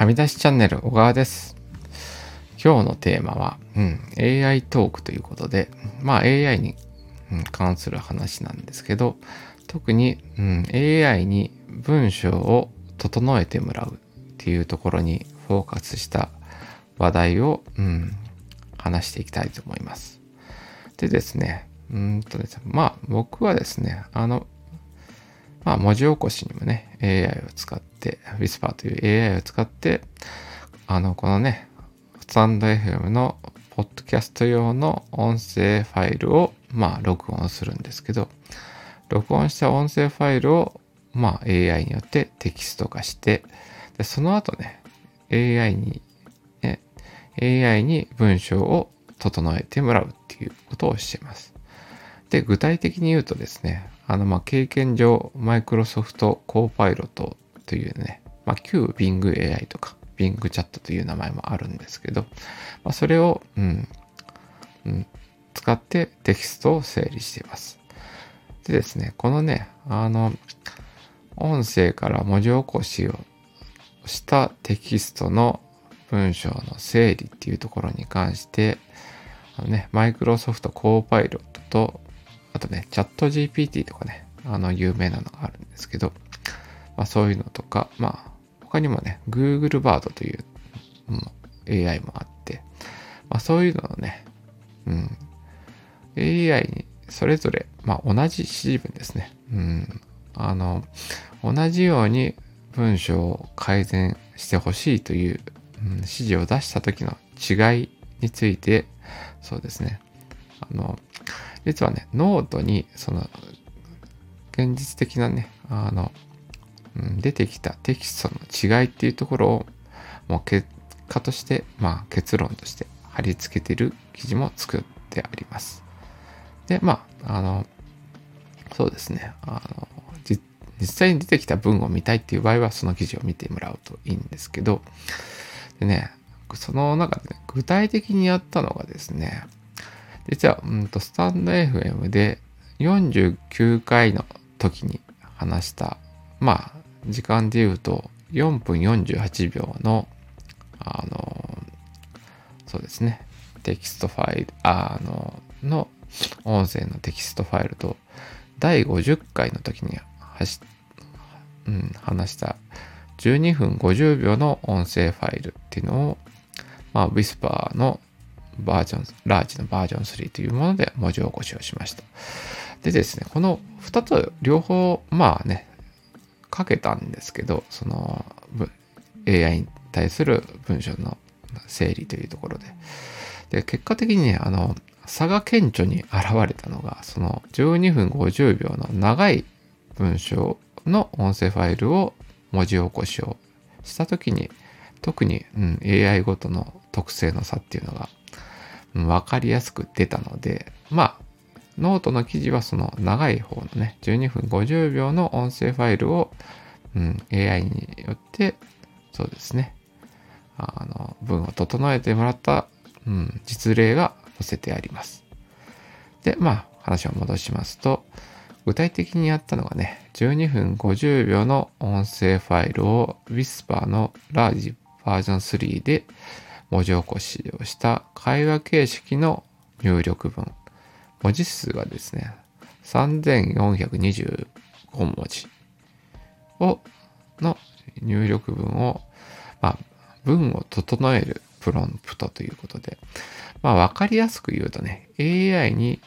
はみ出しチャンネル小川です。今日のテーマは、うん、AI トークということで、まあ AI に、関する話なんですけど、特に、うん、AI に文章を整えてもらうっていうところにフォーカスした話題を、うん、話していきたいと思います。でですね、うんとですね、まあ僕はですね、あの、まあ文字起こしにもね、AI を使って、Whisper という AI を使って、あの、このね、スタンド FM のポッドキャスト用の音声ファイルを、まあ録音するんですけど、録音した音声ファイルを、まあ AI によってテキスト化して、でその後ね、AI に、ね、AI に文章を整えてもらうっていうことをしています。で、具体的に言うとですね、あの、ま、経験上、マイクロソフトコーパイロットというね、まあ、旧 Bing AI とか、Bing チャットという名前もあるんですけど、まあ、それを、うん、うん、使ってテキストを整理しています。でですね、このね、あの、音声から文字起こしをしたテキストの文章の整理っていうところに関して、あのね、マイクロソフトコーパイロットと、とね、チャット GPT とかね、あの、有名なのがあるんですけど、まあそういうのとか、まあ、他にもね、Google バードという、AI もあって、まあそういうののね、うん、AI にそれぞれ、まあ同じ指示文ですね。うん、あの、同じように文章を改善してほしいという、うん、指示を出した時の違いについて、そうですね。あの、実はね、ノートに、その、現実的なね、あの、うん、出てきたテキストの違いっていうところを、もう結果として、まあ結論として貼り付けている記事も作ってあります。で、まあ、あの、そうですね、あの、実際に出てきた文を見たいっていう場合は、その記事を見てもらうといいんですけど、でね、その中で、ね、具体的にやったのがですね、実は、うんと、スタンド FM で49回の時に話した、まあ、時間で言うと4分48秒の、あの、そうですね、テキストファイル、あの、の音声のテキストファイルと、第50回の時にはし、うん、話した12分50秒の音声ファイルっていうのを、まあ、Whisper のバージョン、ラージのバージョン3というもので文字起こしをしました。でですね、この2つ両方、まあね、かけたんですけど、その AI に対する文章の整理というところで。で、結果的にね、あの、差が顕著に現れたのが、その12分50秒の長い文章の音声ファイルを文字起こしをした時に、特に、うん、AI ごとの特性の差っていうのが、分かりやすく出たので、まあ、ノートの記事はその長い方のね、12分50秒の音声ファイルを、うん、AI によって、そうですね、あの、文を整えてもらった、うん、実例が載せてあります。で、まあ、話を戻しますと、具体的にやったのがね、12分50秒の音声ファイルを Whisper のラージバージョン3で文字起こしをした会話形式の入力文。文字数がですね、3425文字を、の入力文を、まあ、文を整えるプロンプトということで、まあ、わかりやすく言うとね、AI に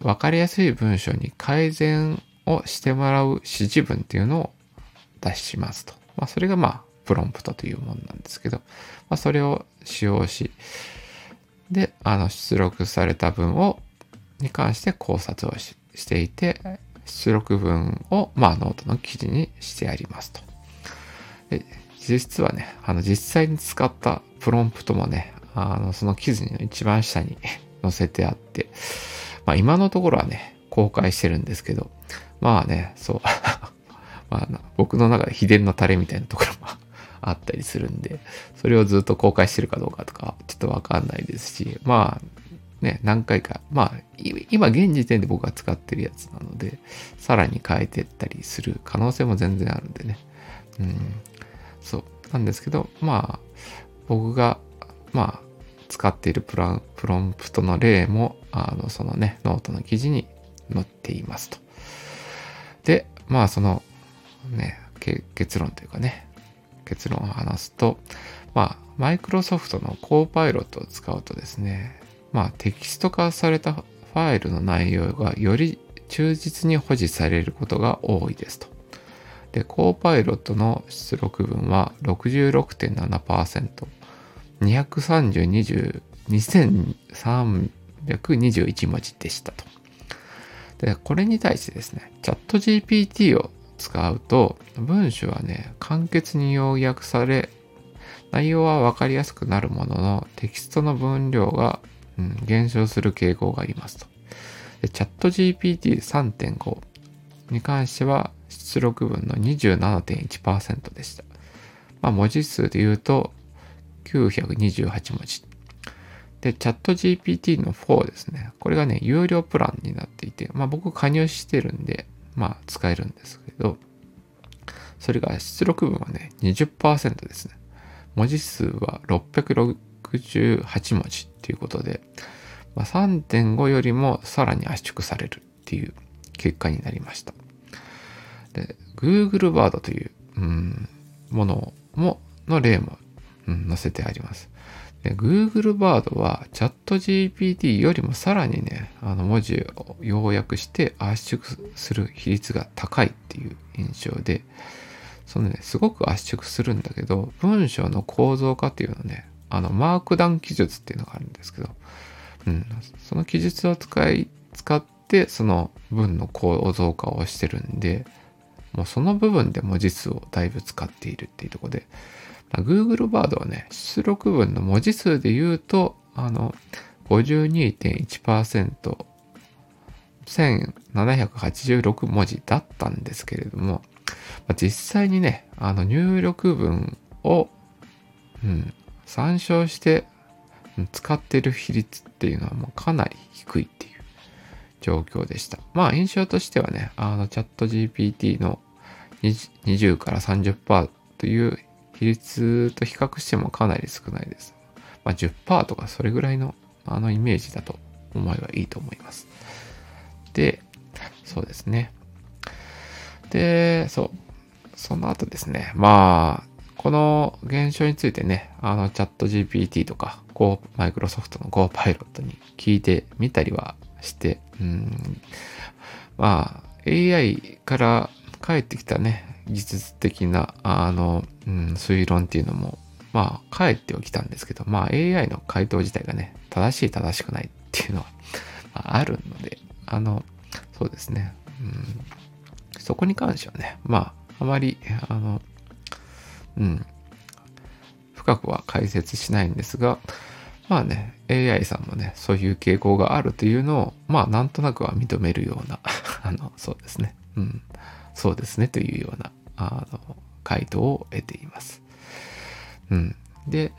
わかりやすい文章に改善をしてもらう指示文っていうのを出しますと。まあ、それがまあ、プロンプトというものなんですけど、まあ、それを使用し、で、あの、出力された文を、に関して考察をしていて、出力文を、まあ、ノートの記事にしてありますと。で実はね、あの、実際に使ったプロンプトもね、あの、その記事の一番下に 載せてあって、まあ今のところはね、公開してるんですけど、まあね、そう まあ僕の中で秘伝のタレみたいなところもあったりするんで、それをずっと公開してるかどうかとか、ちょっとわかんないですし、まあ、ね、何回か、まあ、今現時点で僕が使ってるやつなので、さらに変えてったりする可能性も全然あるんでね。うん。そう。なんですけど、まあ、僕が、まあ、使っているプランプロンプトの例も、あの、そのね、ノートの記事に載っていますと。で、まあ、その、ね、結論というかね、結論を話すと、まあ、マイクロソフトのコーパイロットを使うとですね、まあ、テキスト化されたファイルの内容がより忠実に保持されることが多いですと。で、コーパイロットの出力分は66.7%、230、2321文字でしたと。で、これに対してですね、チャット GPT を使うと、文章はね、簡潔に要約され、内容はわかりやすくなるものの、テキストの分量が、うん、減少する傾向がありますと。でチャット GPT3.5 に関しては出力分の27.1%でした。まあ、文字数で言うと928文字。で、チャット GPT の4ですね。これがね、有料プランになっていて、まあ僕加入してるんで、まあ使えるんですけど、それが出力分はね、20%ですね。文字数は668文字っていうことで、まあ、3.5よりもさらに圧縮されるっていう結果になりました。で、Google バードという、うん、ものも、の例も、うん、載せてあります。で Google バードはチャット GPT よりもさらにね、あの文字を要約して圧縮する比率が高いっていう印象で、そのね、すごく圧縮するんだけど、文章の構造化っていうのね、あの、マークダウン記述っていうのがあるんですけど、うん、その記述を使い、使って、その文の構造化をしてるんで、もうその部分で文字数をだいぶ使っているっていうところで、Google バードはね、出力文の文字数で言うと、あの、52.1%、1786文字だったんですけれども、実際にね、あの入力文を、うん、参照して使ってる比率っていうのはもうかなり低いっていう状況でした。まあ印象としてはね、あのチャット GPT の20から30%という比率と比較してもかなり少ないです。まあ10%とかそれぐらいのあのイメージだと思えばいいと思います。で、そうですね。で、そう。その後ですね。まあ、この現象についてね、あのチャット GPT とか、Go、マイクロソフトの Go パイロットに聞いてみたりはして、うん、まあ、AI から返ってきたね、技術的な、あの、うん、推論っていうのも、まあ、返ってはきたんですけど、まあ、AI の回答自体がね、正しい正しくないっていうのは、あ、あるので、あの、そうですね、うん、そこに関してはね、まあ、あまり、あの、うん、深くは解説しないんですが、まあね、AI さんもね、そういう傾向があるというのを、まあなんとなくは認めるような あの、そうですね、うん、そうですねというような、あの、回答を得ています。うん。で、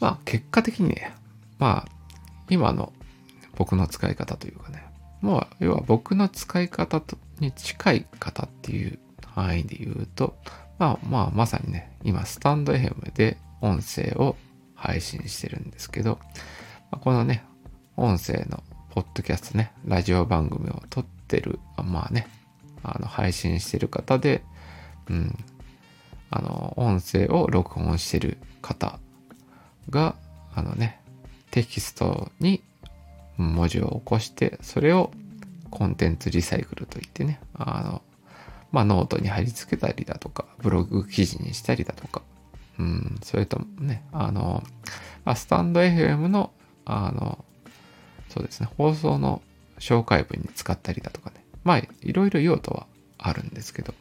まあ結果的にね、まあ、今の僕の使い方というかね、まあ、要は僕の使い方に近い方っていう範囲で言うと、まあまあまさにね、今スタンド FM で音声を配信してるんですけど、まあ、このね、音声のポッドキャストね、ラジオ番組を撮ってる、まあね、あの配信してる方で、うん、あの、音声を録音してる方が、あのね、テキストに文字を起こして、それをコンテンツリサイクルといってね、あの、まあ、ノートに貼り付けたりだとか、ブログ記事にしたりだとか、うん、それともね、あの、あ、スタンド FM の、あの、そうですね、放送の紹介文に使ったりだとかね、まあ、いろいろ用途はあるんですけど、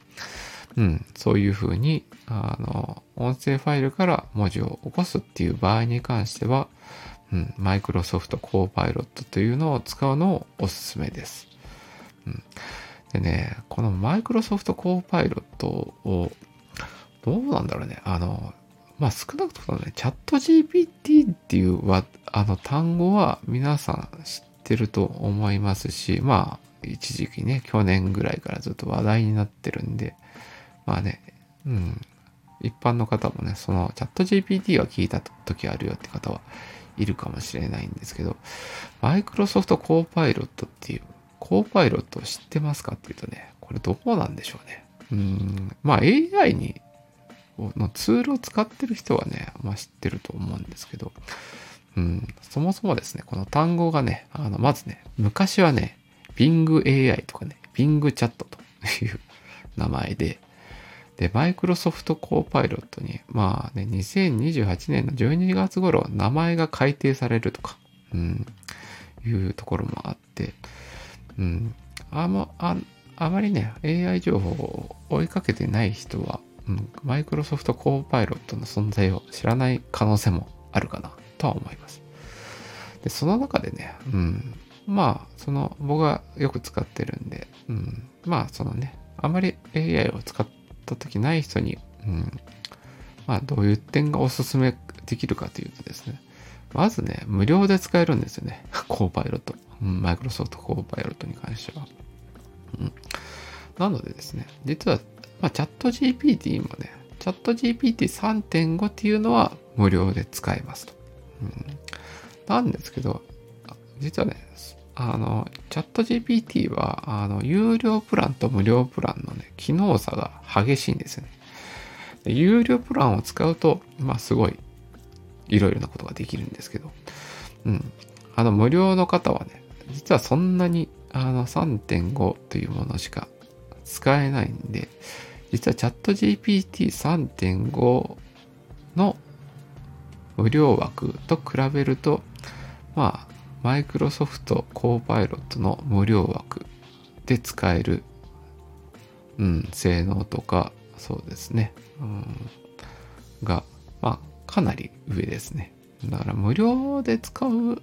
うん、そういうふうに、あの、音声ファイルから文字を起こすっていう場合に関しては、うん、マイクロソフトコーパイロットというのを使うのをおすすめです。うん、でね、このマイクロソフトコーパイロットを、どうなんだろうね。あの、まあ少なくともね、チャット GPT っていうは、あの単語は皆さん知ってると思いますし、まあ一時期ね、去年ぐらいからずっと話題になってるんで、まあね、うん、一般の方もね、そのチャット GPT は聞いた時あるよって方はいるかもしれないんですけど、マイクロソフトコーパイロットっていう、コーパイロットを知ってますかっていうとね、これどうなんでしょうね。うん、まあ AI に、のツールを使ってる人はね、まあ知ってると思うんですけど、うん、そもそもですね、この単語がね、あの、まずね、昔はね、Bing AI とかね、Bing チャットという名前で、で、マイクロソフトコーパイロットに、まあね、2028年の12月頃、名前が改定されるとか、うん、いうところもあって、うん、あま、あ、あまりね、AI 情報を追いかけてない人は、うん、マイクロソフトコーパイロットの存在を知らない可能性もあるかなとは思います。で、その中でね、うん、まあ、その、僕がよく使ってるんで、うん、まあ、そのね、あまり AI を使ってた時ない人に、うん、まあ、どういう点がおすすめできるかというとですね、まずね、無料で使えるんですよね。コーパイロット。マイクロソフトコーパイロットに関しては。うん、なのでですね、実は、まあ、チャット GPT もね、チャット GPT3.5 っていうのは無料で使えますと。うん、なんですけど、実はね、あの、チャット GPT は、あの、有料プランと無料プランのね、機能差が激しいんですよね。有料プランを使うと、まあ、すごい、いろいろなことができるんですけど、うん。あの、無料の方はね、実はそんなに、あの、3.5というものしか使えないんで、実はチャット GPT3.5 の無料枠と比べると、まあ、マイクロソフトコーパイロットの無料枠で使える、うん、性能とか、そうですね、うん、が、まあ、かなり上ですね。だから無料で使うっ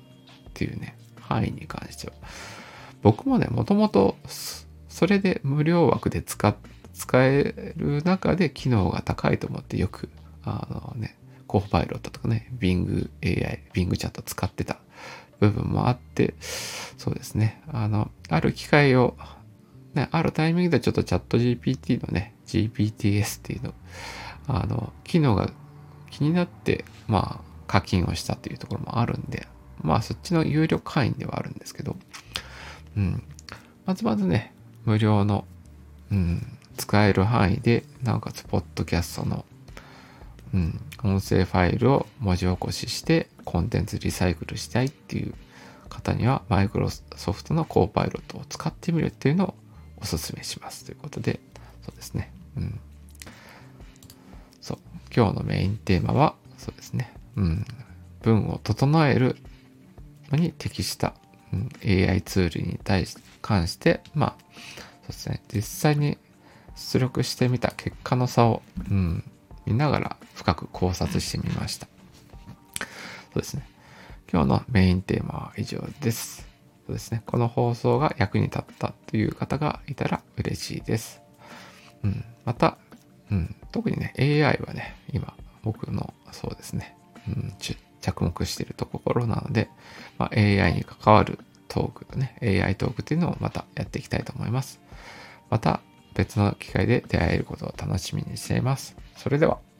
ていうね、範囲に関しては。僕もね、もともとそれで無料枠で使使える中で機能が高いと思ってよく、あのね、コーパイロットとかね、Bing AI、Bing チャット使ってた部分もあって、そうですね。あの、ある機会を、ね、あるタイミングでちょっとチャット GPT のね、GPTS っていうの、あの、機能が気になって、まあ、課金をしたというところもあるんで、まあ、そっちの有料会員ではあるんですけど、うん。まずまずね、無料の、うん、使える範囲で、なおかつ、ポッドキャストの、うん、音声ファイルを文字起こししてコンテンツリサイクルしたいっていう方にはマイクロソフトのコーパイロットを使ってみるっていうのをお勧めしますということで、そうですね。うん。そう。今日のメインテーマは、そうですね。うん。文を整えるのに適した、うん、AI ツールに対し関して、まあ、そうですね。実際に出力してみた結果の差を、うん、見ながら深く考察してみました。そうですね。今日のメインテーマは以上です。そうですね。この放送が役に立ったという方がいたら嬉しいです。うん。また、うん。特にね、AI はね、今、僕の、そうですね、うん、着目しているところなので、まあ、AI に関わるトークね、AI トークっていうのをまたやっていきたいと思います。また、別の機会で出会えることを楽しみにしています。それでは。